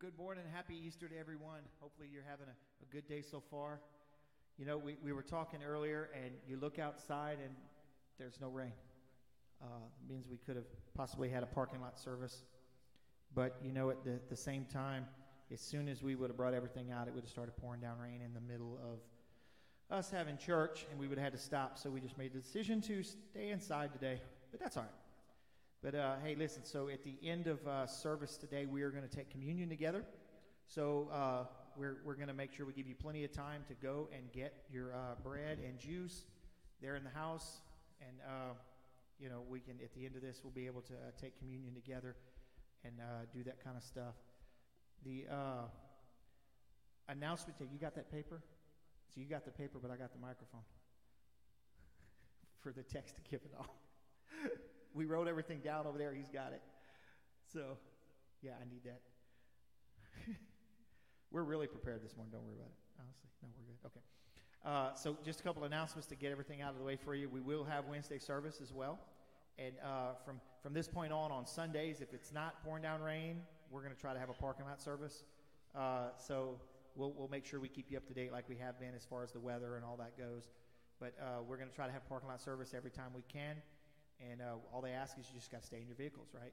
good morning. Happy Easter to everyone. Hopefully, you're having a, a good day so far. You know, we, we were talking earlier, and you look outside, and there's no rain. Uh, means we could have possibly had a parking lot service. But, you know, at the, the same time, as soon as we would have brought everything out, it would have started pouring down rain in the middle of us having church, and we would have had to stop. So we just made the decision to stay inside today. But that's all right. But uh, hey, listen, so at the end of uh, service today, we are going to take communion together. So uh, we're, we're going to make sure we give you plenty of time to go and get your uh, bread and juice there in the house. And, uh, you know, we can, at the end of this, we'll be able to uh, take communion together and do that kind of stuff. The announcement, take you got that paper? So you got the paper, but I got the microphone for the text to give it all we wrote everything down over there. He's got it. So, yeah, I need that. we're really prepared this morning. Don't worry about it. Honestly, no, we're good. Okay. Uh, so, just a couple announcements to get everything out of the way for you. We will have Wednesday service as well. And uh, from, from this point on, on Sundays, if it's not pouring down rain, we're going to try to have a parking lot service. Uh, so, we'll, we'll make sure we keep you up to date like we have been as far as the weather and all that goes. But uh, we're going to try to have parking lot service every time we can. And uh, all they ask is you just got to stay in your vehicles, right?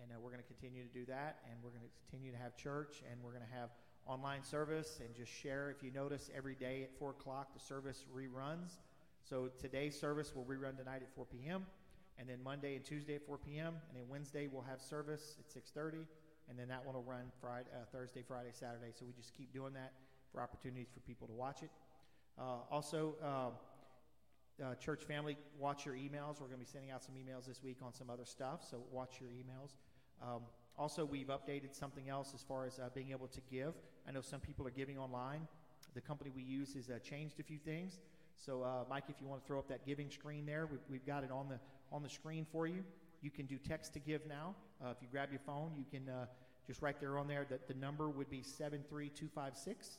And uh, we're going to continue to do that, and we're going to continue to have church, and we're going to have online service, and just share. If you notice, every day at four o'clock the service reruns. So today's service will rerun tonight at 4 p.m., and then Monday and Tuesday at 4 p.m., and then Wednesday we'll have service at 6:30, and then that one will run Friday, uh, Thursday, Friday, Saturday. So we just keep doing that for opportunities for people to watch it. Uh, also uh, church family, watch your emails. We're going to be sending out some emails this week on some other stuff, so watch your emails. Um, also, we've updated something else as far as uh, being able to give. I know some people are giving online. The company we use has uh, changed a few things. So, uh, Mike, if you want to throw up that giving screen there, we've, we've, got it on the on the screen for you. You can do text to give now. Uh, if you grab your phone, you can uh, just right there on there. That the number would be seven three two five six.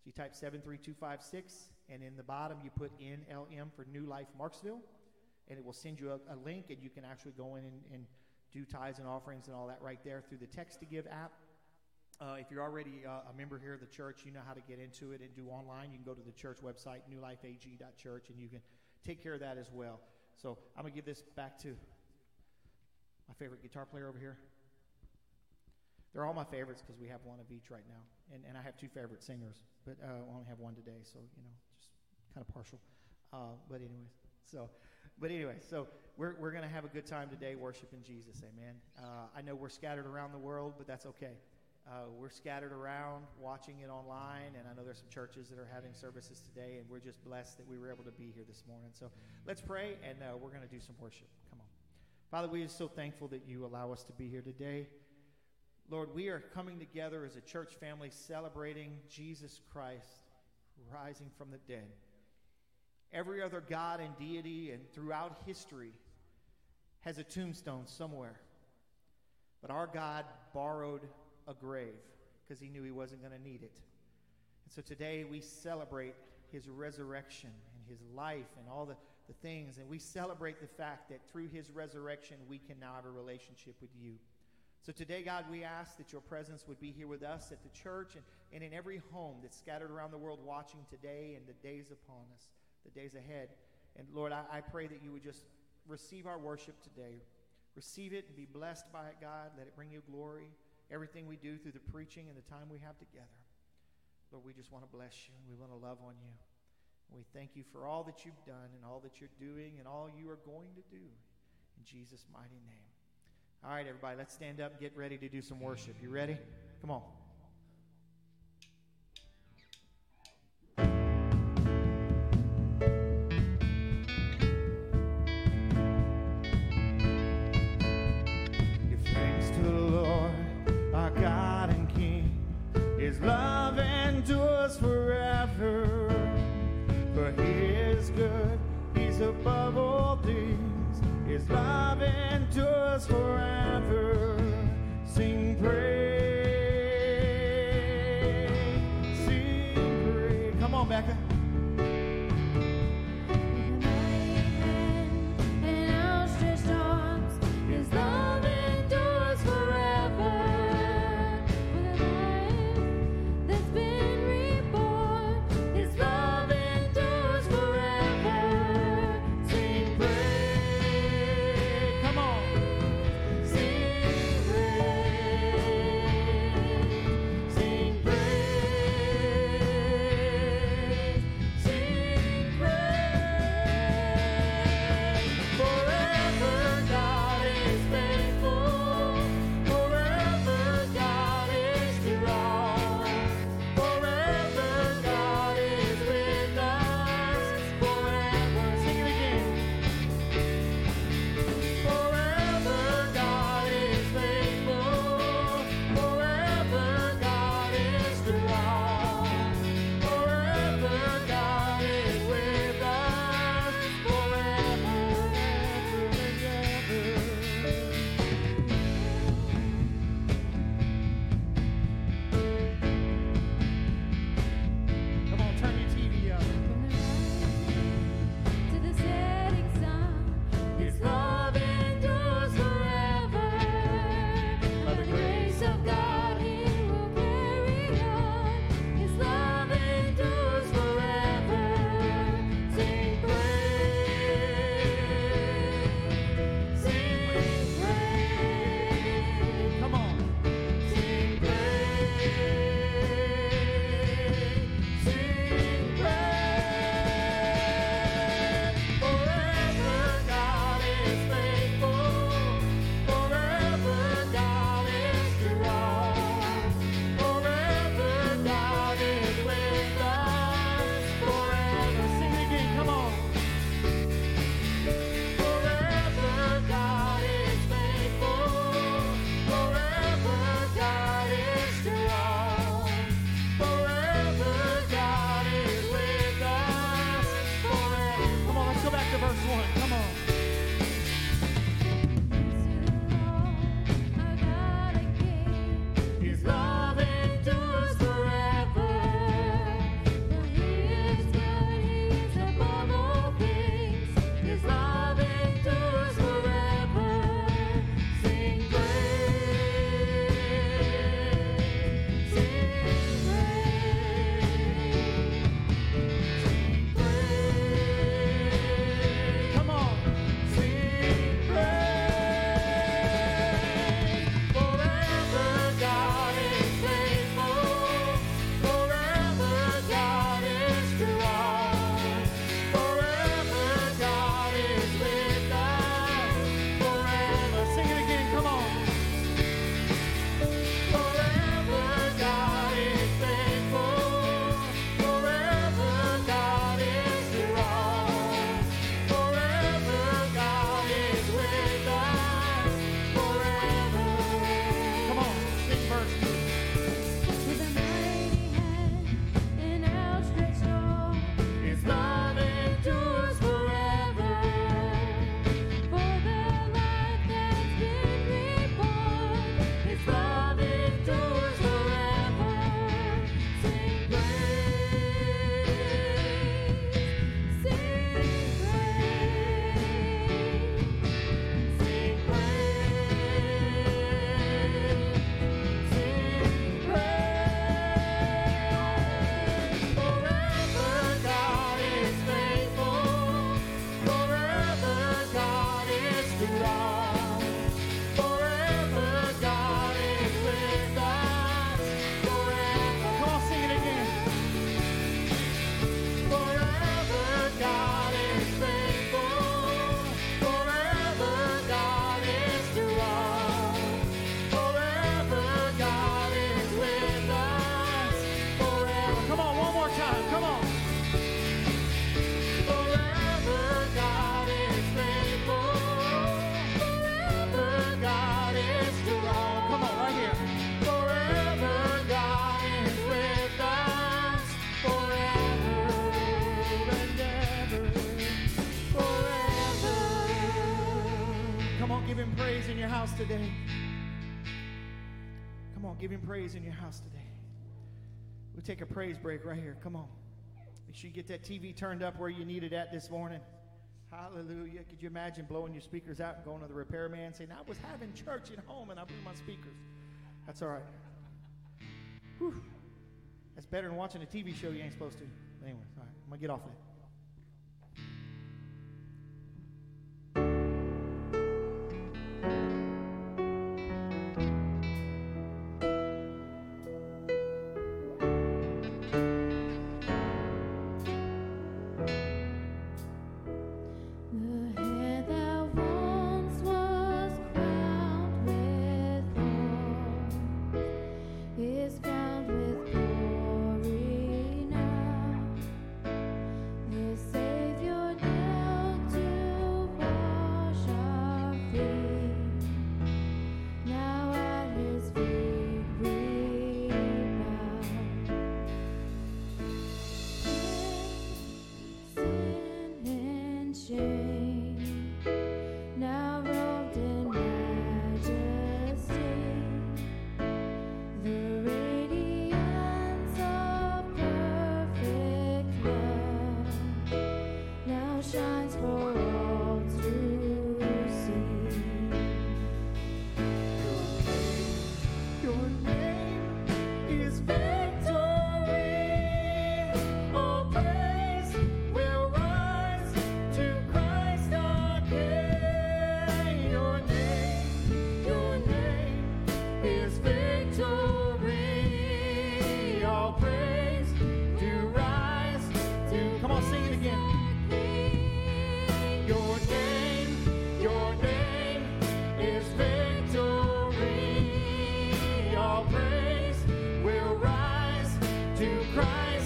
So you type 73256, and in the bottom you put NLM for New Life Marksville, and it will send you a, a link, and you can actually go in and, and, do tithes and offerings and all that right there through the Text to Give app. Uh, if you're already uh, a member here of the church, you know how to get into it and do online. You can go to the church website, newlifeag.church, and you can take care of that as well. So I'm going to give this back to my favorite guitar player over here. They're all my favorites because we have one of each right now. And, and I have two favorite singers, but uh, I only have one today, so, you know, just kind of partial. Uh, but, anyways, so, but anyway, so we're, we're going to have a good time today worshiping Jesus. Amen. Uh, I know we're scattered around the world, but that's okay. Uh, we're scattered around watching it online, and I know there's some churches that are having services today, and we're just blessed that we were able to be here this morning. So let's pray, and uh, we're going to do some worship. Come on. Father, we are so thankful that you allow us to be here today. Lord, we are coming together as a church family celebrating Jesus Christ rising from the dead. Every other God and deity and throughout history has a tombstone somewhere. But our God borrowed a grave because he knew he wasn't going to need it. And so today we celebrate his resurrection and his life and all the, the things. And we celebrate the fact that through his resurrection, we can now have a relationship with you. So today, God, we ask that your presence would be here with us at the church and, and in every home that's scattered around the world watching today and the days upon us, the days ahead. And Lord, I, I pray that you would just receive our worship today. Receive it and be blessed by it, God. Let it bring you glory. Everything we do through the preaching and the time we have together. Lord, we just want to bless you and we want to love on you. We thank you for all that you've done and all that you're doing and all you are going to do. In Jesus' mighty name. All right, everybody, let's stand up get ready to do some worship. You ready? Come on. Give thanks to the Lord, our God and King. His love endures forever. For He is good, He's above all things. His love endures forever. Sing praise, praise in your house today. We'll take a praise break right here. Come on. Make sure you get that TV turned up where you need it at this morning. Hallelujah. Could you imagine blowing your speakers out and going to the repairman saying, I was having church at home and I blew my speakers? That's all right. Whew. That's better than watching a TV show you ain't supposed to. Anyway, all right, I'm going to get off that.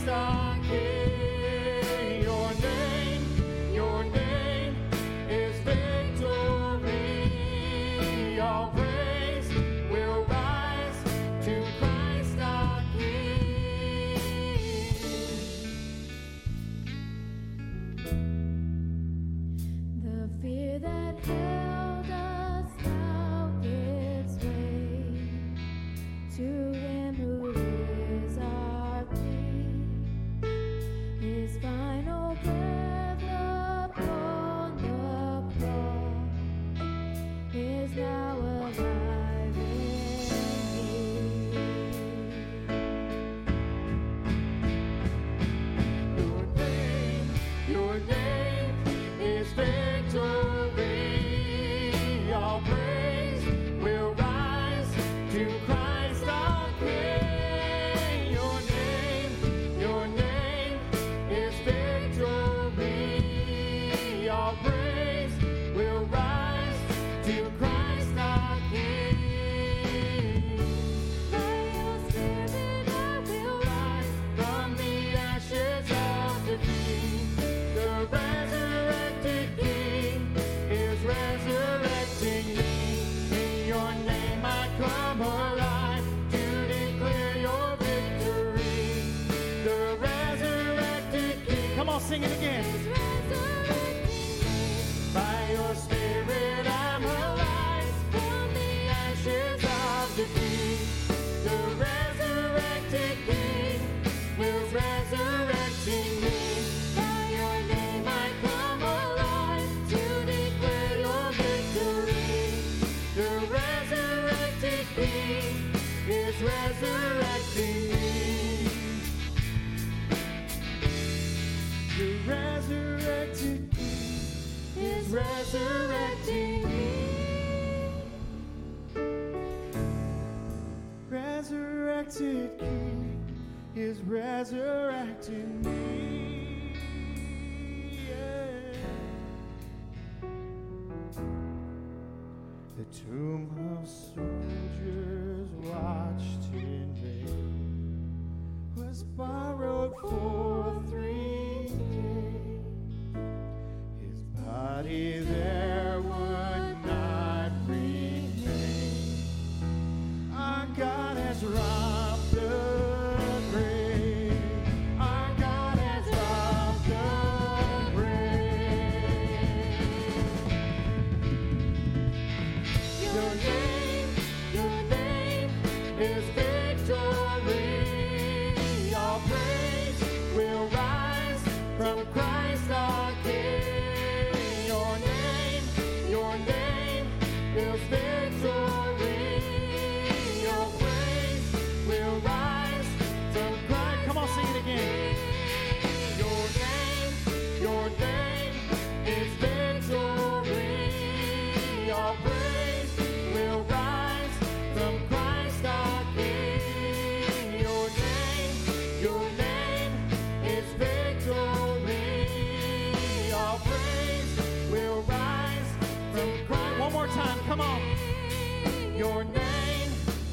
Name.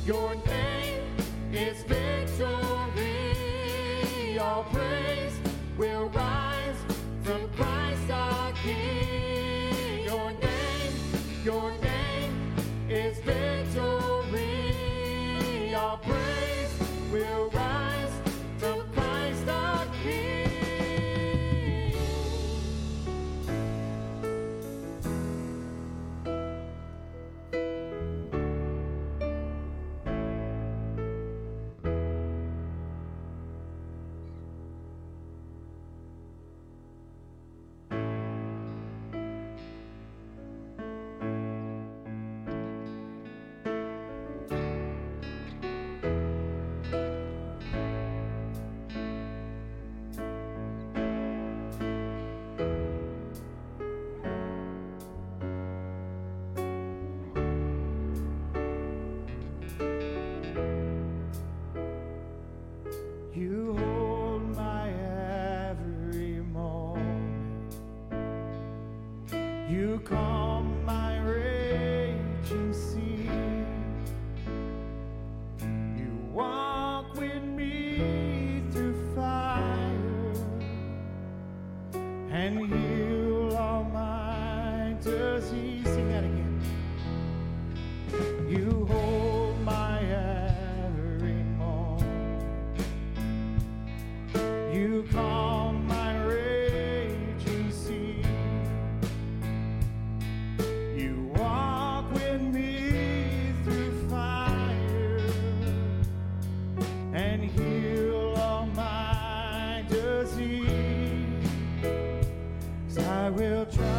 Your name is will trust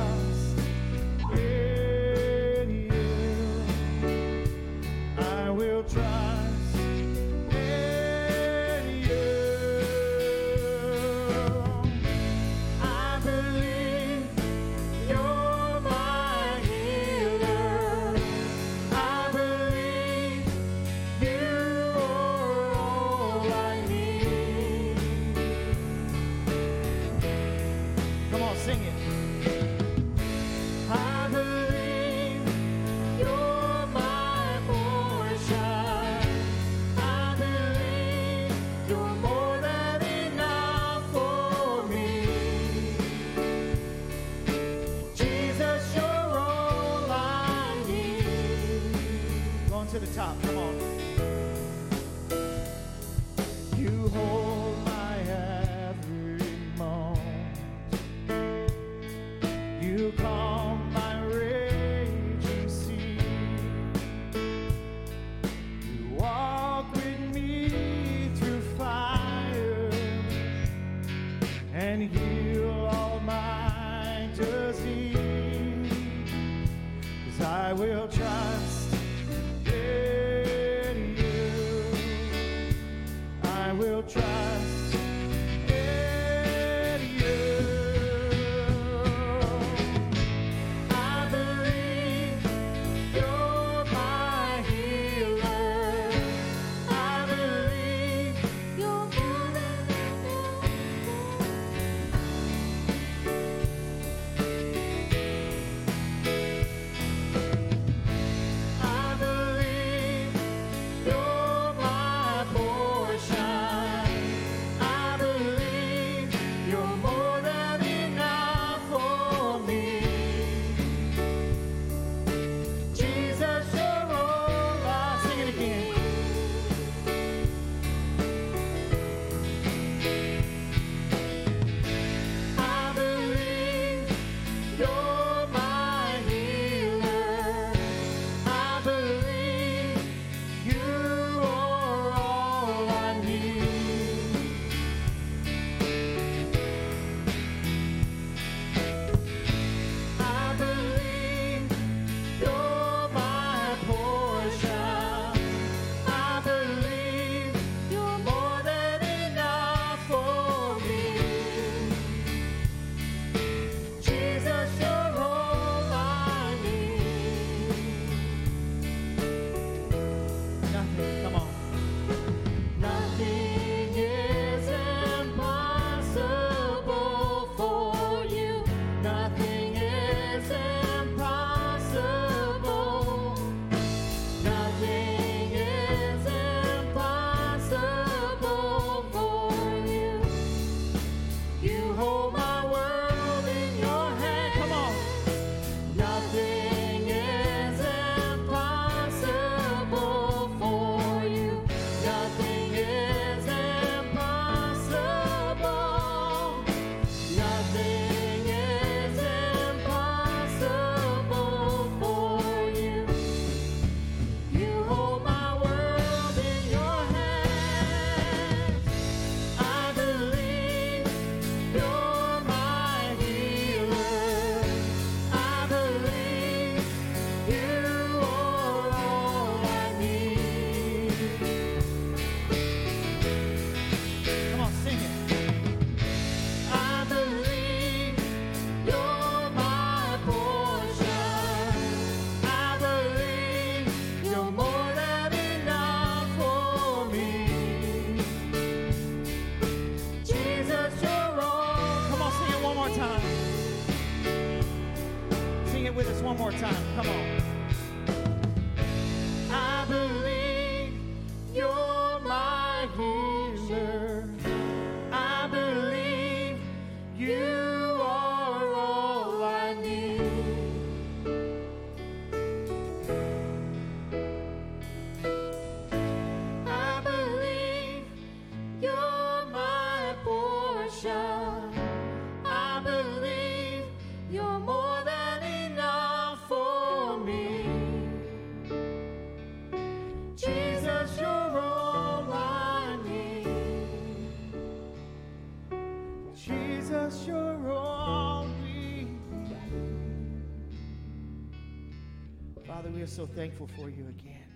so thankful for you again.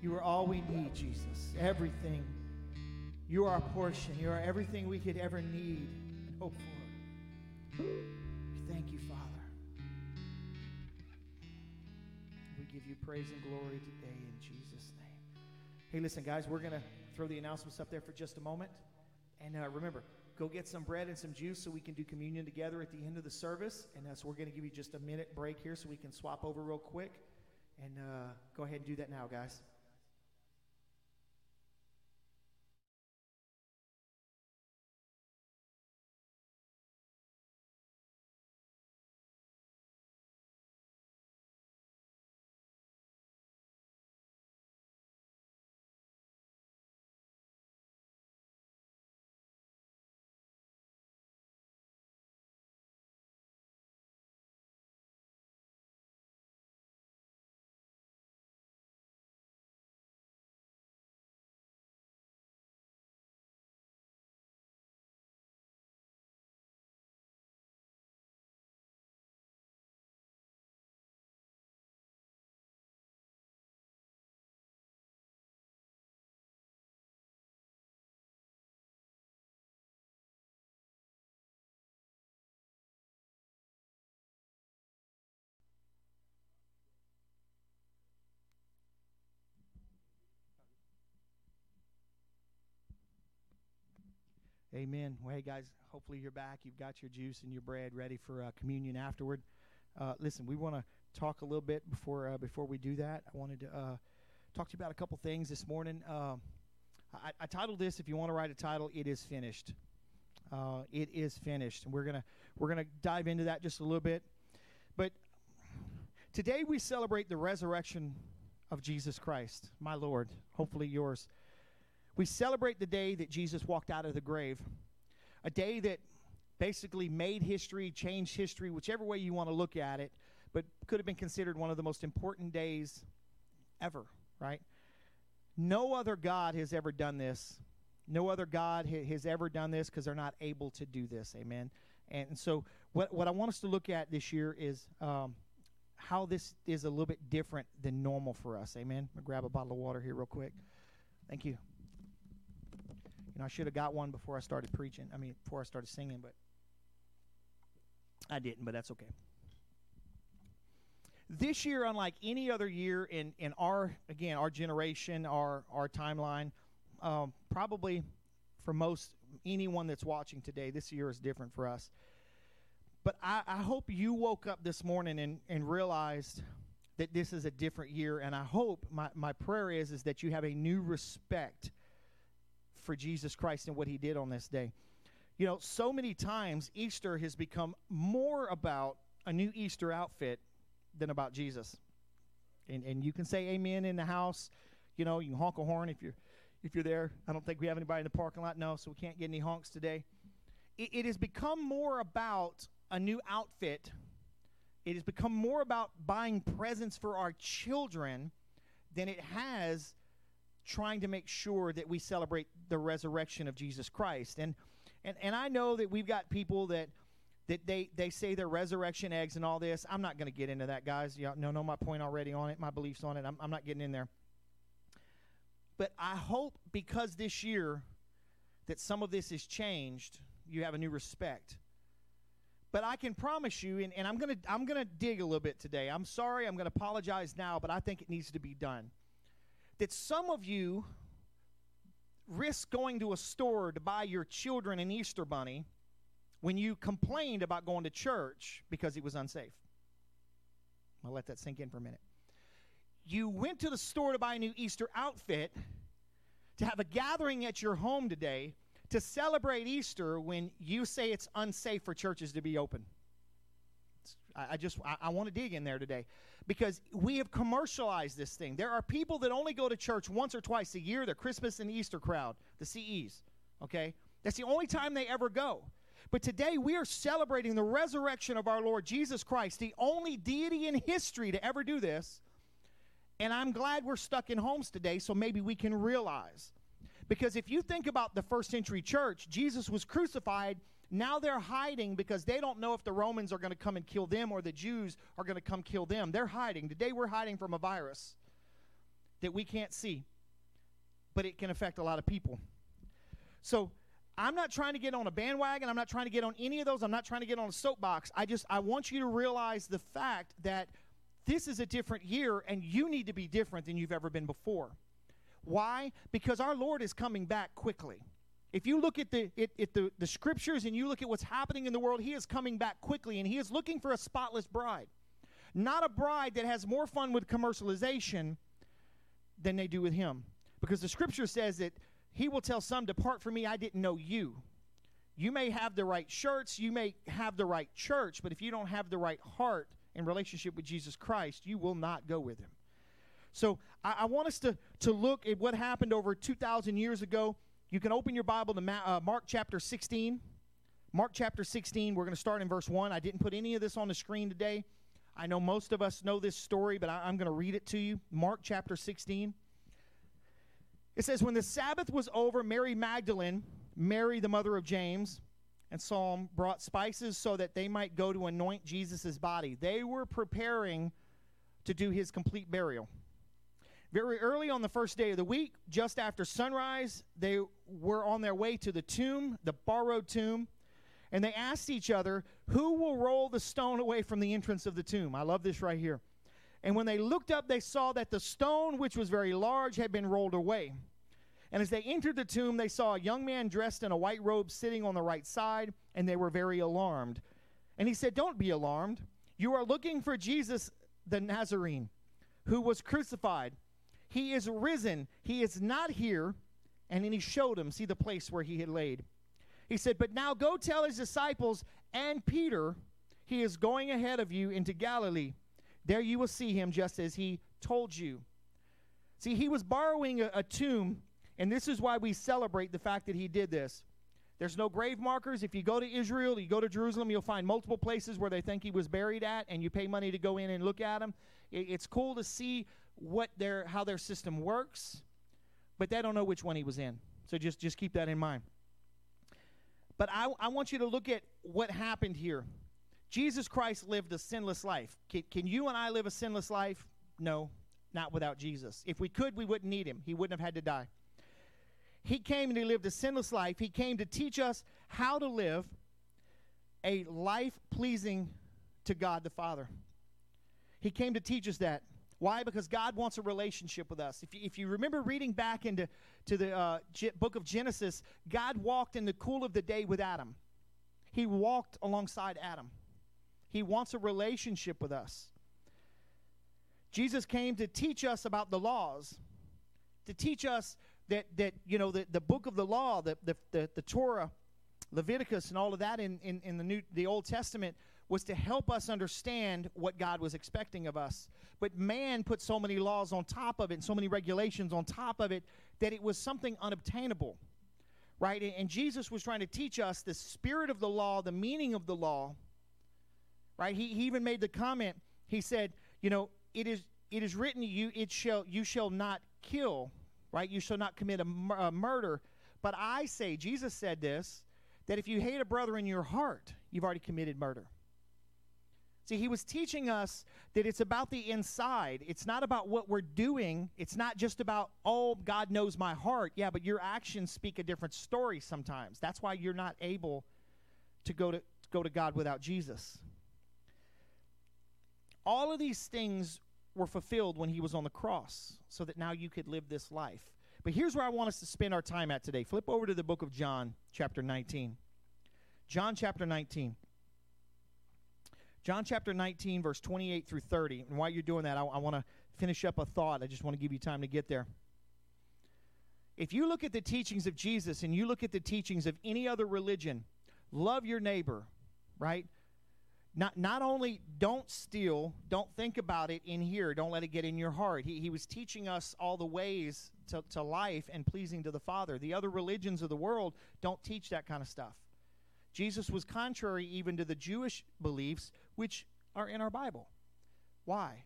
You are all we need, Jesus. Everything. You are our portion. You are everything we could ever need and hope for. Thank you, Father. We give you praise and glory today in Jesus' name. Hey, listen, guys, we're going to throw the announcements up there for just a moment. And uh, remember, go get some bread and some juice so we can do communion together at the end of the service. And uh, so we're going to give you just a minute break here so we can swap over real quick. And uh, go ahead and do that now, guys. Amen. Well, hey, guys, hopefully you're back. You've got your juice and your bread ready for uh, communion afterward. Uh, listen, we want to talk a little bit before uh, before we do that. I wanted to uh, talk to you about a couple things this morning. Um, I, I titled this, if you want to write a title, "It is finished." Uh, it is finished, and we're gonna we're gonna dive into that just a little bit. But today we celebrate the resurrection of Jesus Christ, my Lord. Hopefully yours. We celebrate the day that Jesus walked out of the grave, a day that basically made history, changed history, whichever way you want to look at it, but could have been considered one of the most important days ever, right? No other God has ever done this. No other God ha- has ever done this because they're not able to do this. Amen. And so, what, what I want us to look at this year is um, how this is a little bit different than normal for us. Amen. I'm grab a bottle of water here, real quick. Thank you. You know, I should have got one before I started preaching. I mean, before I started singing, but I didn't, but that's okay. This year, unlike any other year in, in our, again, our generation, our, our timeline, um, probably for most, anyone that's watching today, this year is different for us. But I, I hope you woke up this morning and, and realized that this is a different year. And I hope, my, my prayer is, is that you have a new respect for Jesus Christ and what he did on this day. You know, so many times Easter has become more about a new Easter outfit than about Jesus. And and you can say amen in the house. You know, you can honk a horn if you're if you're there. I don't think we have anybody in the parking lot. No, so we can't get any honks today. It, it has become more about a new outfit. It has become more about buying presents for our children than it has trying to make sure that we celebrate the resurrection of Jesus Christ. And and and I know that we've got people that that they they say they're resurrection eggs and all this. I'm not going to get into that, guys. You know, know my point already on it, my beliefs on it. I'm, I'm not getting in there. But I hope because this year that some of this has changed, you have a new respect. But I can promise you, and, and I'm gonna I'm gonna dig a little bit today. I'm sorry, I'm gonna apologize now, but I think it needs to be done. That some of you risk going to a store to buy your children an Easter bunny when you complained about going to church because it was unsafe. I'll let that sink in for a minute. You went to the store to buy a new Easter outfit to have a gathering at your home today to celebrate Easter when you say it's unsafe for churches to be open. I, just I, I want to dig in there today because we have commercialized this thing. There are people that only go to church once or twice a year, the Christmas and Easter crowd, the CEs. Okay? That's the only time they ever go. But today we are celebrating the resurrection of our Lord Jesus Christ, the only deity in history to ever do this. And I'm glad we're stuck in homes today so maybe we can realize. Because if you think about the first century church, Jesus was crucified. Now they're hiding because they don't know if the Romans are going to come and kill them or the Jews are going to come kill them. They're hiding. Today we're hiding from a virus that we can't see, but it can affect a lot of people. So I'm not trying to get on a bandwagon. I'm not trying to get on any of those. I'm not trying to get on a soapbox. I just I want you to realize the fact that this is a different year and you need to be different than you've ever been before. Why? Because our Lord is coming back quickly. If you look at the at, at the, the scriptures and you look at what's happening in the world, he is coming back quickly and he is looking for a spotless bride. Not a bride that has more fun with commercialization than they do with him. Because the scripture says that he will tell some, Depart from me, I didn't know you. You may have the right shirts, you may have the right church, but if you don't have the right heart in relationship with Jesus Christ, you will not go with him. So I, I want us to, to look at what happened over 2,000 years ago. You can open your Bible to Ma- uh, Mark chapter 16. Mark chapter 16, we're going to start in verse 1. I didn't put any of this on the screen today. I know most of us know this story, but I, I'm going to read it to you. Mark chapter 16. It says, When the Sabbath was over, Mary Magdalene, Mary the mother of James, and Salome brought spices so that they might go to anoint Jesus' body. They were preparing to do his complete burial. Very early on the first day of the week, just after sunrise, they were on their way to the tomb, the borrowed tomb, and they asked each other, Who will roll the stone away from the entrance of the tomb? I love this right here. And when they looked up, they saw that the stone, which was very large, had been rolled away. And as they entered the tomb, they saw a young man dressed in a white robe sitting on the right side, and they were very alarmed. And he said, Don't be alarmed. You are looking for Jesus the Nazarene, who was crucified. He is risen. He is not here. And then he showed him, see the place where he had laid. He said, But now go tell his disciples and Peter, he is going ahead of you into Galilee. There you will see him just as he told you. See, he was borrowing a, a, tomb, and this is why we celebrate the fact that he did this. There's no grave markers. If you go to Israel, you go to Jerusalem, you'll find multiple places where they think he was buried at, and you pay money to go in and look at him. It, it's cool to see what their how their system works, but they don't know which one he was in. So just just keep that in mind. But I, I want you to look at what happened here. Jesus Christ lived a sinless life. Can, can you and I live a sinless life? No, not without Jesus. If we could, we wouldn't need him. He wouldn't have had to die. He came and he lived a sinless life. He came to teach us how to live a life pleasing to God the Father. He came to teach us that. Why? Because God wants a relationship with us. If you, if you remember reading back into to the uh, book of Genesis, God walked in the cool of the day with Adam. He walked alongside Adam. He wants a relationship with us. Jesus came to teach us about the laws, to teach us that, that you know, the, the book of the law, the, the, the, the Torah, Leviticus, and all of that in, in, in the, New, the Old Testament was to help us understand what God was expecting of us. But man put so many laws on top of it and so many regulations on top of it that it was something unobtainable. Right? And Jesus was trying to teach us the spirit of the law, the meaning of the law, right? He, he even made the comment. He said, you know, it is it is written you it shall you shall not kill, right? You shall not commit a, mur- a murder. But I say, Jesus said this, that if you hate a brother in your heart, you've already committed murder. See, he was teaching us that it's about the inside. It's not about what we're doing. It's not just about, oh, God knows my heart. Yeah, but your actions speak a different story sometimes. That's why you're not able to go to, to go to God without Jesus. All of these things were fulfilled when he was on the cross, so that now you could live this life. But here's where I want us to spend our time at today. Flip over to the book of John, chapter 19. John chapter 19. John chapter 19, verse 28 through 30. And while you're doing that, I, I want to finish up a thought. I just want to give you time to get there. If you look at the teachings of Jesus and you look at the teachings of any other religion, love your neighbor, right? Not, not only don't steal, don't think about it in here, don't let it get in your heart. He, he was teaching us all the ways to, to life and pleasing to the Father. The other religions of the world don't teach that kind of stuff. Jesus was contrary even to the Jewish beliefs, which are in our Bible. Why?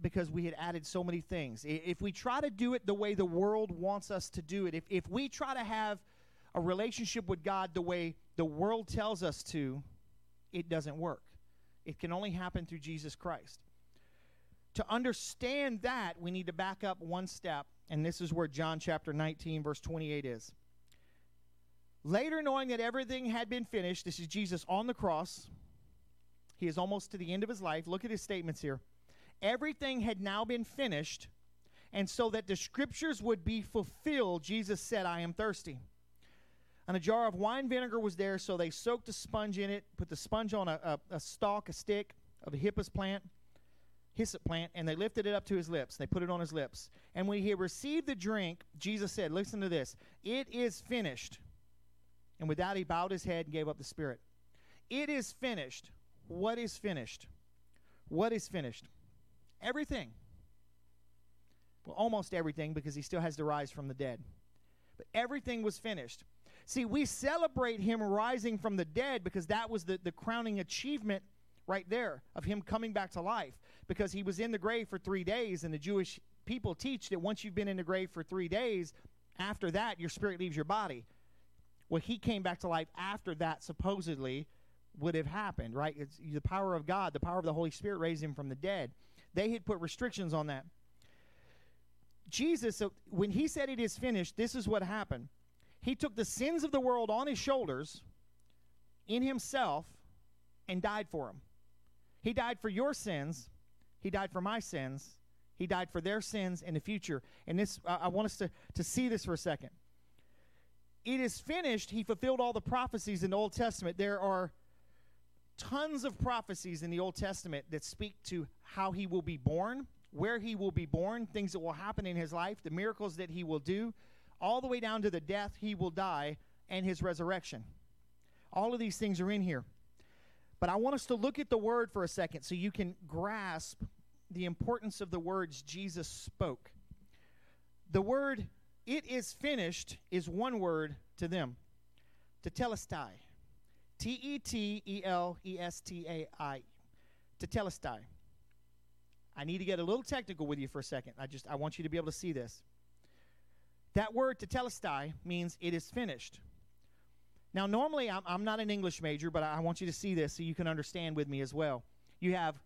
because we had added so many things. If we try to do it the way the world wants us to do it, if, if we try to have a relationship with God the way the world tells us to, it doesn't work. It can only happen through Jesus Christ. To understand that, we need to back up one step, and this is where John chapter 19, verse 28 is. Later, knowing that everything had been finished, this is Jesus on the cross. He is almost to the end of his life. Look at his statements here. Everything had now been finished, and so that the scriptures would be fulfilled, Jesus said, I am thirsty. And a jar of wine vinegar was there, so they soaked a sponge in it, put the sponge on a, a, a stalk, a stick of a hippus plant, hyssop plant, and they lifted it up to his lips. They put it on his lips. And when he had received the drink, Jesus said, Listen to this, it is finished. And with that, he bowed his head and gave up the spirit. It is finished. What is finished? What is finished? Everything. Well, almost everything because he still has to rise from the dead. But everything was finished. See, we celebrate him rising from the dead because that was the, the crowning achievement right there of him coming back to life because he was in the grave for three days, and the Jewish people teach that once you've been in the grave for three days, after that, your spirit leaves your body. Well, he came back to life after that, supposedly, would have happened, right? It's the power of God, the power of the Holy Spirit raised him from the dead. They had put restrictions on that. Jesus, so when he said it is finished, this is what happened. He took the sins of the world on his shoulders in himself and died for them. He died for your sins. He died for my sins. He died for their sins in the future. And this, uh, I want us to, to see this for a second. It is finished. He fulfilled all the prophecies in the Old Testament. There are tons of prophecies in the Old Testament that speak to how he will be born, where he will be born, things that will happen in his life, the miracles that he will do, all the way down to the death he will die and his resurrection. All of these things are in here. But I want us to look at the word for a second so you can grasp the importance of the words Jesus spoke. The word, it is finished, is one word to them, tetelestai. T E T E L E S T A I. Tetelestai. I need to get a little technical with you for a second. I just I want you to be able to see this. That word to tetelestai means it is finished. Now, normally I'm, I'm not an English major, but I want you to see this so you can understand with me as well. You have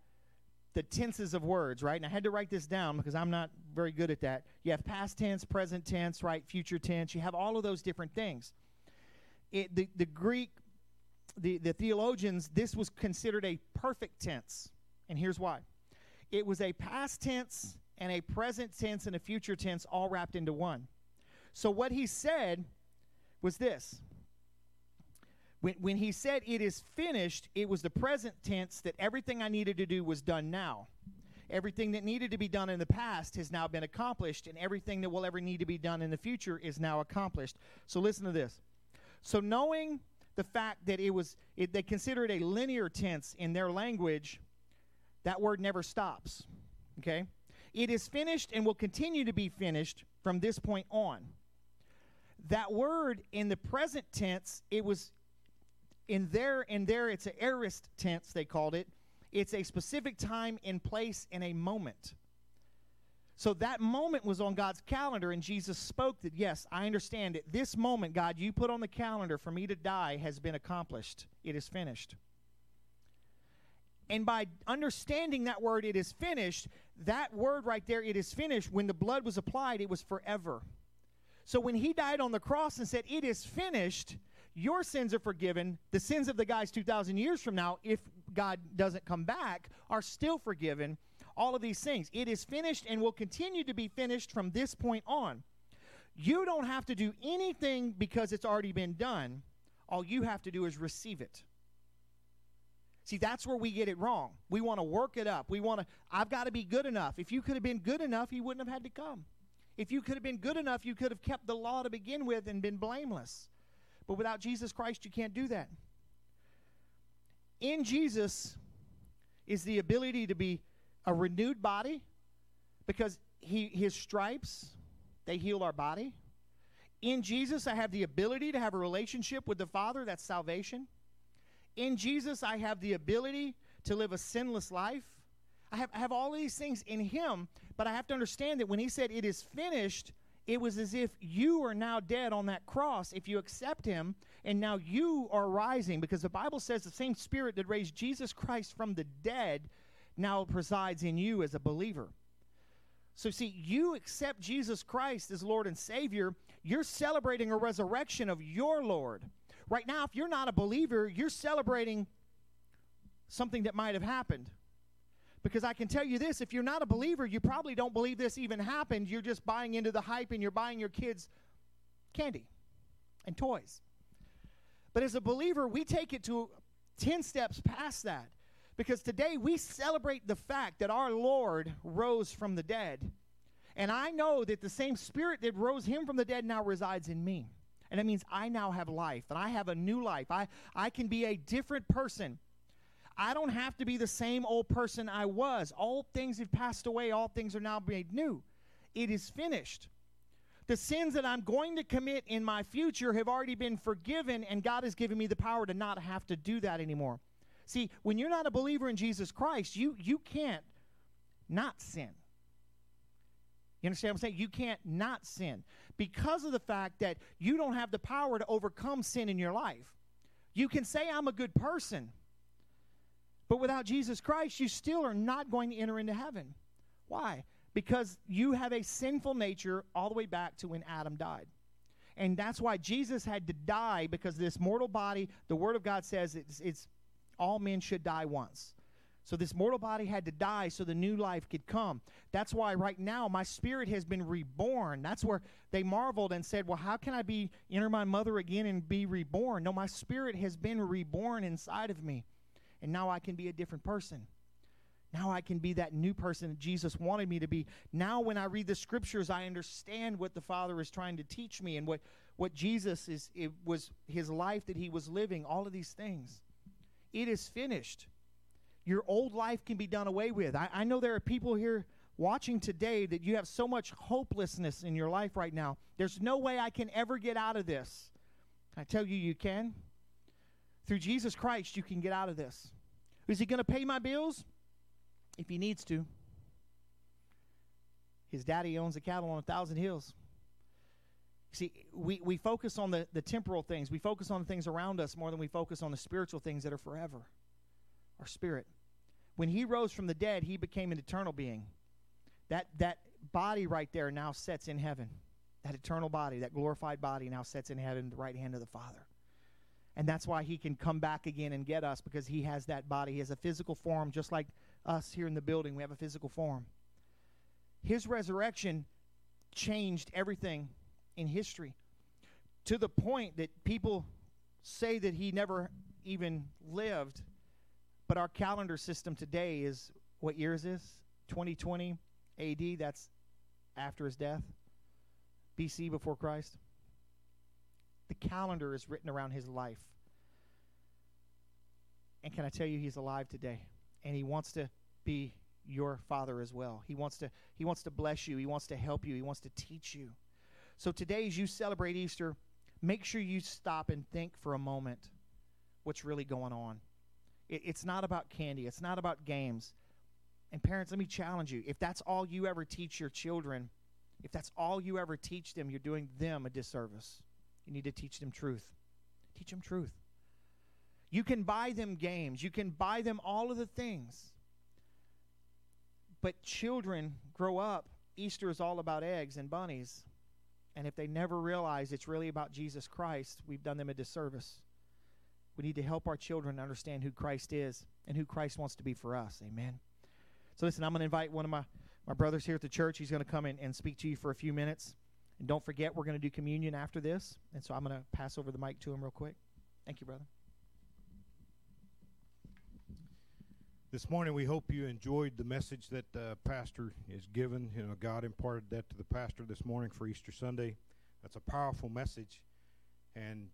the tenses of words, right? And I had to write this down because I'm not very good at that. You have past tense, present tense, right? Future tense. You have all of those different things. It, the, the Greek the, the theologians, this was considered a perfect tense. And here's why it was a past tense and a present tense and a future tense all wrapped into one. So what he said was this. When, when he said it is finished, it was the present tense that everything I needed to do was done now. Everything that needed to be done in the past has now been accomplished, and everything that will ever need to be done in the future is now accomplished. So listen to this. So knowing the fact that it was it, they consider it a linear tense in their language that word never stops okay it is finished and will continue to be finished from this point on that word in the present tense it was in there in there it's an aorist tense they called it it's a specific time and place in a moment so that moment was on God's calendar, and Jesus spoke that, yes, I understand it. This moment, God, you put on the calendar for me to die has been accomplished. It is finished. And by understanding that word, it is finished, that word right there, it is finished, when the blood was applied, it was forever. So when he died on the cross and said, It is finished, your sins are forgiven. The sins of the guys 2,000 years from now, if God doesn't come back, are still forgiven all of these things. It is finished and will continue to be finished from this point on. You don't have to do anything because it's already been done. All you have to do is receive it. See, that's where we get it wrong. We want to work it up. We want to, I've got to be good enough. If you could have been good enough, he wouldn't have had to come. If you could have been good enough, you could have kept the law to begin with and been blameless. But without Jesus Christ, you can't do that. In Jesus is the ability to be a renewed body because he, his stripes, they heal our body. In Jesus, I have the ability to have a relationship with the Father, that's salvation. In Jesus, I have the ability to live a sinless life. I have, I have all these things in Him, but I have to understand that when He said it is finished, it was as if you are now dead on that cross if you accept Him, and now you are rising because the Bible says the same Spirit that raised Jesus Christ from the dead now presides in you as a believer. So, see, you accept Jesus Christ as Lord and Savior, you're celebrating a resurrection of your Lord. Right now, if you're not a believer, you're celebrating something that might have happened. Because I can tell you this if you're not a believer, you probably don't believe this even happened. You're just buying into the hype and you're buying your kids candy and toys. But as a believer, we take it to 10 steps past that. Because today we celebrate the fact that our Lord rose from the dead. And I know that the same spirit that rose him from the dead now resides in me. And it means I now have life, and I have a new life. I, I can be a different person. I don't have to be the same old person I was. All things have passed away, all things are now made new. It is finished. The sins that I'm going to commit in my future have already been forgiven, and God has given me the power to not have to do that anymore. See, when you're not a believer in Jesus Christ, you, you can't not sin. You understand what I'm saying? You can't not sin because of the fact that you don't have the power to overcome sin in your life. You can say, I'm a good person, but without Jesus Christ, you still are not going to enter into heaven. Why? Because you have a sinful nature all the way back to when Adam died. And that's why Jesus had to die because this mortal body, the Word of God says it's, it's all men should die once. So this mortal body had to die so the new life could come. That's why right now my spirit has been reborn. That's where they marveled and said, "Well, how can I be enter my mother again and be reborn?" No, my spirit has been reborn inside of me. And now I can be a different person. Now I can be that new person that Jesus wanted me to be. Now when I read the scriptures, I understand what the Father is trying to teach me and what what Jesus is it was his life that he was living, all of these things. It is finished. Your old life can be done away with. I, I know there are people here watching today that you have so much hopelessness in your life right now. There's no way I can ever get out of this. I tell you, you can. Through Jesus Christ, you can get out of this. Is he going to pay my bills? If he needs to. His daddy owns the cattle on a thousand hills. See, we, we focus on the, the temporal things. We focus on the things around us more than we focus on the spiritual things that are forever. Our spirit. When he rose from the dead, he became an eternal being. That, that body right there now sets in heaven. That eternal body, that glorified body now sets in heaven, at the right hand of the Father. And that's why he can come back again and get us because he has that body. He has a physical form, just like us here in the building. We have a physical form. His resurrection changed everything in history to the point that people say that he never even lived. But our calendar system today is what year is this? 2020 AD. That's after his death. BC before Christ. The calendar is written around his life. And can I tell you, he's alive today. And he wants to be your father as well. He wants to he wants to bless you. He wants to help you. He wants to teach you. So today, as you celebrate Easter, make sure you stop and think for a moment what's really going on. It, it's not about candy, it's not about games. And parents, let me challenge you if that's all you ever teach your children, if that's all you ever teach them, you're doing them a disservice. You need to teach them truth. Teach them truth. You can buy them games, you can buy them all of the things. But children grow up, Easter is all about eggs and bunnies. And if they never realize it's really about Jesus Christ, we've done them a disservice. We need to help our children understand who Christ is and who Christ wants to be for us. Amen. So, listen, I'm going to invite one of my, my brothers here at the church. He's going to come in and speak to you for a few minutes. And don't forget, we're going to do communion after this. And so I'm going to pass over the mic to him real quick. Thank you, brother. This morning, we hope you enjoyed the message that uh, Pastor is given. You know, God imparted that to the pastor this morning for Easter Sunday. That's a powerful message, and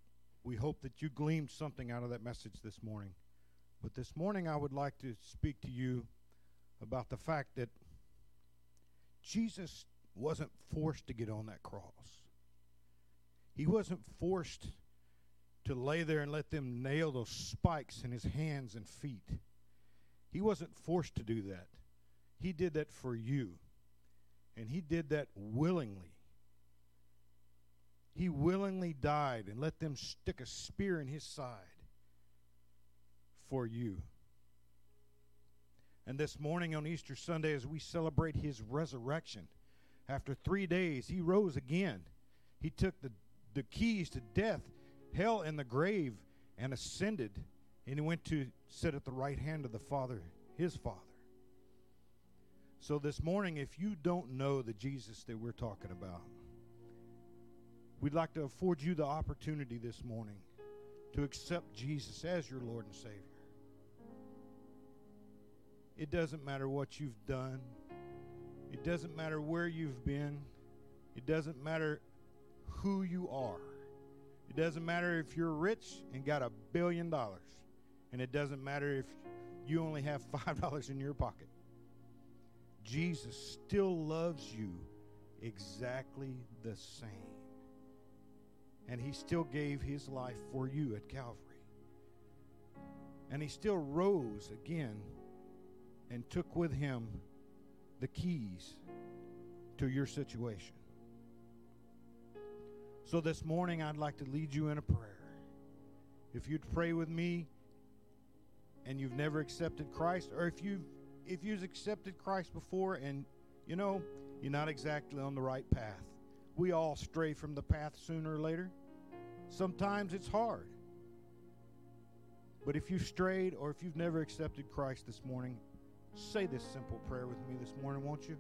we hope that you gleaned something out of that message this morning. But this morning, I would like to speak to you about the fact that Jesus wasn't forced to get on that cross. He wasn't forced to lay there and let them nail those spikes in his hands and feet. He wasn't forced to do that. He did that for you. And he did that willingly. He willingly died and let them stick a spear in his side for you. And this morning on Easter Sunday, as we celebrate his resurrection, after three days, he rose again. He took the, the keys to death, hell, and the grave and ascended and he went to sit at the right hand of the Father, his Father. So this morning, if you don't know the Jesus that we're talking about, we'd like to afford you the opportunity this morning to accept Jesus as your Lord and Savior. It doesn't matter what you've done. It doesn't matter where you've been. It doesn't matter who you are. It doesn't matter if you're rich and got a billion dollars. And it doesn't matter if you only have $5 in your pocket. Jesus still loves you exactly the same. And he still gave his life for you at Calvary. And he still rose again and took with him the keys to your situation. So this morning, I'd like to lead you in a prayer. If you'd pray with me, and you've never accepted Christ, or if you've if you've accepted Christ before and you know you're not exactly on the right path. We all stray from the path sooner or later. Sometimes it's hard. But if you've strayed or if you've never accepted Christ this morning, say this simple prayer with me this morning, won't you?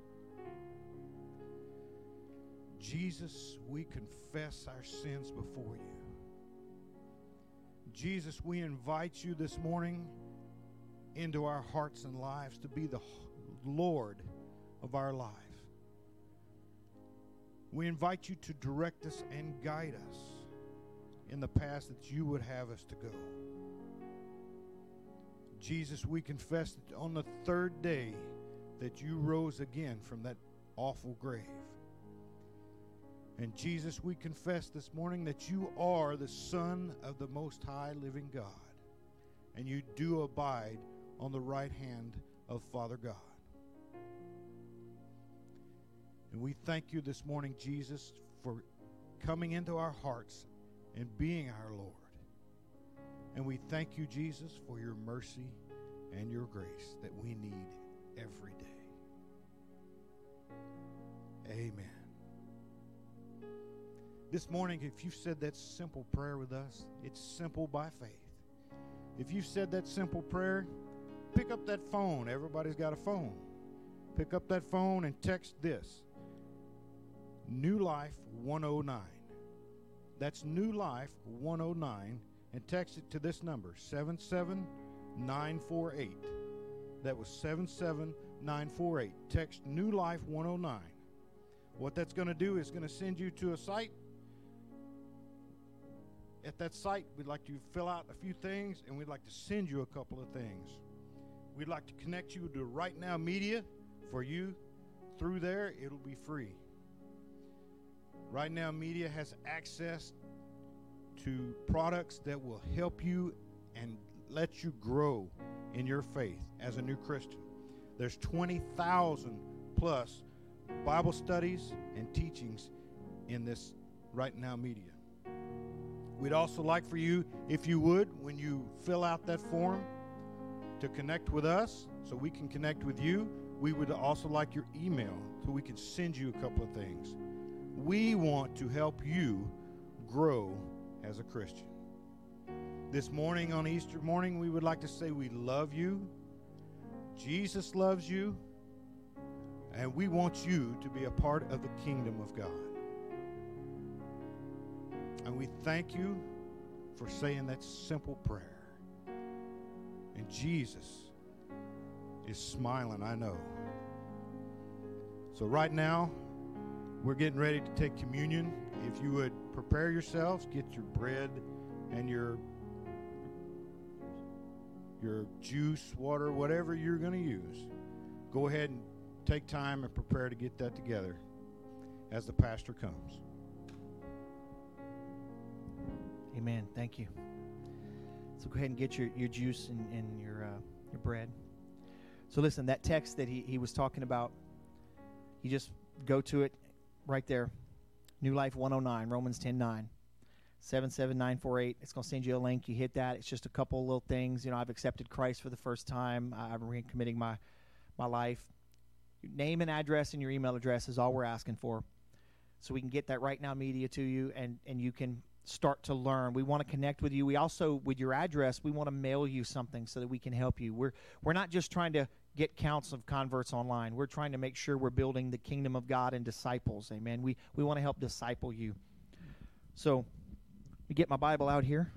Jesus, we confess our sins before you. Jesus, we invite you this morning into our hearts and lives to be the Lord of our life. We invite you to direct us and guide us in the path that you would have us to go. Jesus, we confess that on the third day that you rose again from that awful grave. And Jesus, we confess this morning that you are the Son of the Most High living God, and you do abide on the right hand of Father God. And we thank you this morning, Jesus, for coming into our hearts and being our Lord. And we thank you, Jesus, for your mercy and your grace that we need every day. Amen. This morning, if you said that simple prayer with us, it's simple by faith. If you said that simple prayer, pick up that phone. Everybody's got a phone. Pick up that phone and text this New Life 109. That's New Life 109 and text it to this number 77948. That was 77948. Text New Life 109. What that's going to do is going to send you to a site. At that site, we'd like to fill out a few things and we'd like to send you a couple of things. We'd like to connect you to Right Now Media for you. Through there, it'll be free. Right Now Media has access to products that will help you and let you grow in your faith as a new Christian. There's 20,000 plus Bible studies and teachings in this Right Now Media. We'd also like for you, if you would, when you fill out that form, to connect with us so we can connect with you. We would also like your email so we can send you a couple of things. We want to help you grow as a Christian. This morning, on Easter morning, we would like to say we love you. Jesus loves you. And we want you to be a part of the kingdom of God. And we thank you for saying that simple prayer. And Jesus' is smiling, I know. So, right now, we're getting ready to take communion. If you would prepare yourselves, get your bread and your your juice, water, whatever you're going to use. Go ahead and take time and prepare to get that together as the pastor comes. Amen. Thank you. So go ahead and get your, your juice and, and your uh, your bread. So listen, that text that he, he was talking about, you just go to it right there. New Life 109, Romans 10 9. 77948. It's going to send you a link. You hit that. It's just a couple little things. You know, I've accepted Christ for the first time. I'm recommitting my, my life. Your name and address and your email address is all we're asking for. So we can get that right now media to you and, and you can start to learn. We want to connect with you. We also, with your address, we want to mail you something so that we can help you. We're, we're not just trying to get counts of converts online. We're trying to make sure we're building the kingdom of God and disciples. Amen. We, we want to help disciple you. So, me get my Bible out here.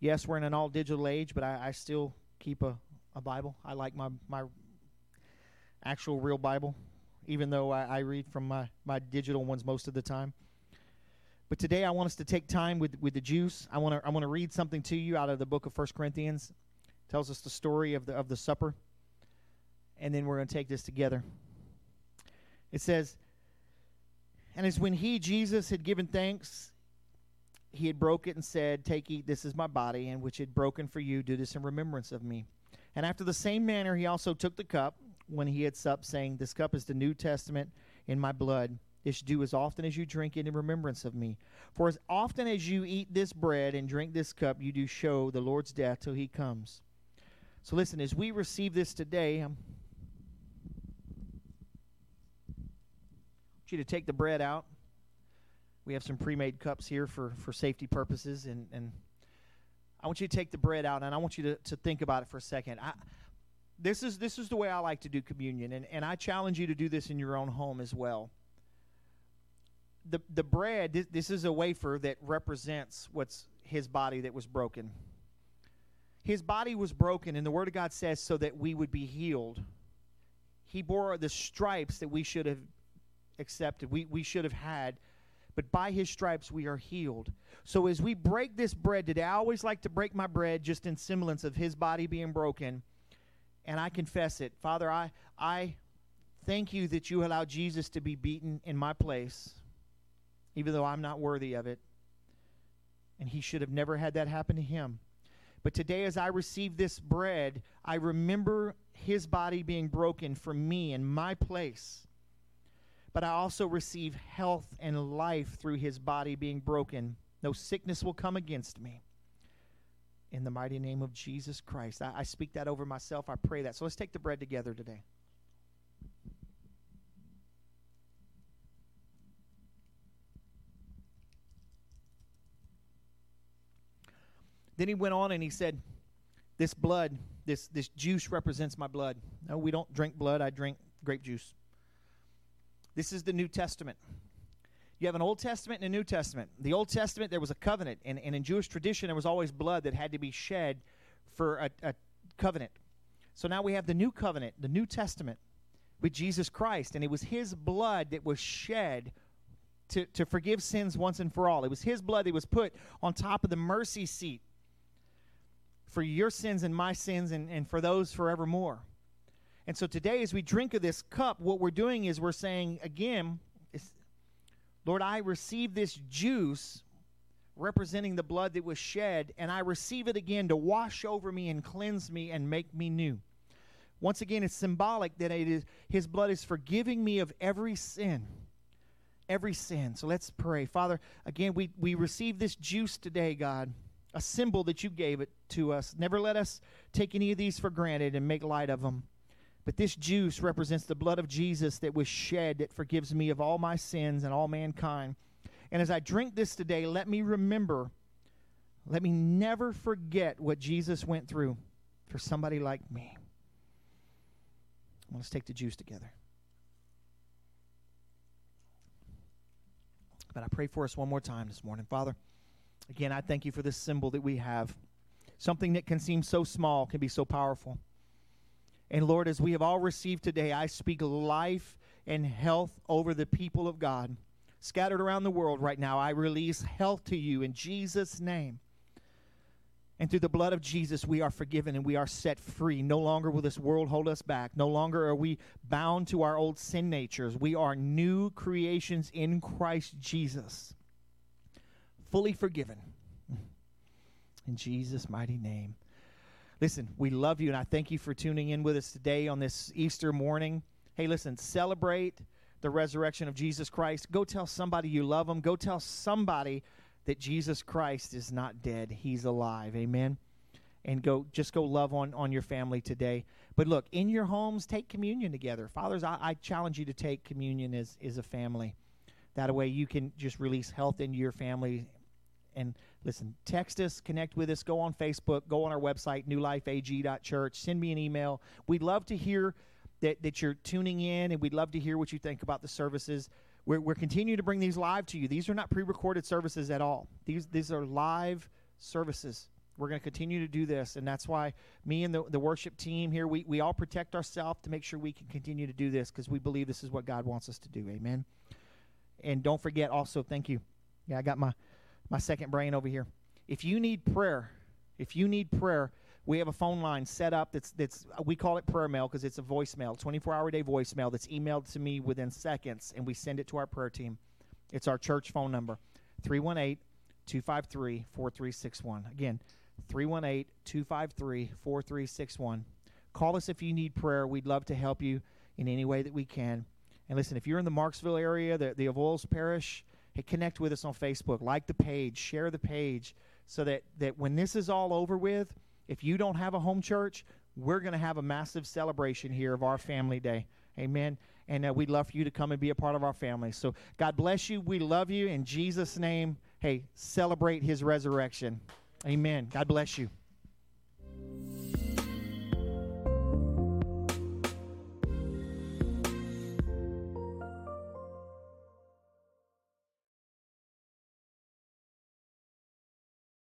Yes, we're in an all digital age, but I, I still keep a, a Bible. I like my, my actual real Bible, even though I, I read from my, my digital ones most of the time. But today I want us to take time with, with the juice. I want to I want to read something to you out of the book of First Corinthians. Tells us the story of the of the supper. And then we're going to take this together. It says, And as when he, Jesus, had given thanks, he had broke it and said, Take, eat, this is my body, and which had broken for you, do this in remembrance of me. And after the same manner, he also took the cup when he had supped, saying, This cup is the New Testament in my blood. This do as often as you drink it in remembrance of me. For as often as you eat this bread and drink this cup, you do show the Lord's death till he comes. So listen, as we receive this today, um, I'm, want you to take the bread out. We have some pre-made cups here for, for safety purposes, and, and I want you to take the bread out, and I want you to, to think about it for a second. I, this is this is the way I like to do communion, and, and I challenge you to do this in your own home as well the the bread this, this is a wafer that represents what's his body that was broken his body was broken and the word of god says so that we would be healed he bore the stripes that we should have accepted we, we should have had but by his stripes we are healed so as we break this bread today i always like to break my bread just in semblance of his body being broken and i confess it father i i thank you that you allowed jesus to be beaten in my place even though I'm not worthy of it. And he should have never had that happen to him. But today, as I receive this bread, I remember his body being broken for me in my place. But I also receive health and life through his body being broken. No sickness will come against me. In the mighty name of Jesus Christ. I, I speak that over myself. I pray that. So let's take the bread together today. Then he went on and he said, This blood, this, this juice represents my blood. No, we don't drink blood, I drink grape juice. This is the New Testament. You have an Old Testament and a New Testament. The Old Testament, there was a covenant, and, and in Jewish tradition, there was always blood that had to be shed for a, a covenant. So now we have the New Covenant, the New Testament, with Jesus Christ, and it was His blood that was shed to, to forgive sins once and for all. It was His blood that was put on top of the mercy seat for your sins and my sins and, and for those forevermore. And so today, as we drink of this cup, what we're doing is we're saying again, Lord, I receive this juice representing the blood that was shed, and I receive it again to wash over me and cleanse me and make me new. Once again, it's symbolic that it is His blood is forgiving me of every sin. Every sin. So let's pray. Father, again, we, we receive this juice today, God a symbol that you gave it to us. Never let us take any of these for granted and make light of them. But this juice represents the blood of Jesus that was shed that forgives me of all my sins and all mankind. And as I drink this today, let me remember, let me never forget what Jesus went through for somebody like me. Let's take the juice together. But I pray for us one more time this morning. Father, Again, I thank you for this symbol that we have. Something that can seem so small can be so powerful. And Lord, as we have all received today, I speak life and health over the people of God scattered around the world right now. I release health to you in Jesus' name. And through the blood of Jesus, we are forgiven and we are set free. No longer will this world hold us back. No longer are we bound to our old sin natures. We are new creations in Christ Jesus, fully forgiven. In Jesus' mighty name. Listen, we love you, and I thank you for tuning in with us today on this Easter morning. Hey, listen, celebrate the resurrection of Jesus Christ. Go tell somebody you love them. Go tell somebody that Jesus Christ is not dead, he's alive. Amen. And go just go love on on your family today. But look, in your homes, take communion together. Fathers, I, I challenge you to take communion as, as a family. That way you can just release health into your family. And listen, text us, connect with us, go on Facebook, go on our website, newlifeag.church, send me an email. We'd love to hear that, that you're tuning in, and we'd love to hear what you think about the services. We're, we're continuing to bring these live to you. These are not pre recorded services at all, these, these are live services. We're going to continue to do this, and that's why me and the, the worship team here, we, we all protect ourselves to make sure we can continue to do this because we believe this is what God wants us to do. Amen. And don't forget also, thank you. Yeah, I got my, my second brain over here. If you need prayer, if you need prayer, we have a phone line set up that's that's uh, we call it prayer mail because it's a voicemail 24 hour day voicemail that's emailed to me within seconds and we send it to our prayer team. It's our church phone number 318-253-4361 again 318-253-4361 call us if you need prayer. We'd love to help you in any way that we can. And listen if you're in the marksville area the, the avoyelles parish hey, connect with us on facebook like the page share the page so that, that when this is all over with if you don't have a home church, we're going to have a massive celebration here of our family day. Amen. And uh, we'd love for you to come and be a part of our family. So God bless you. We love you. In Jesus' name, hey, celebrate his resurrection. Amen. God bless you.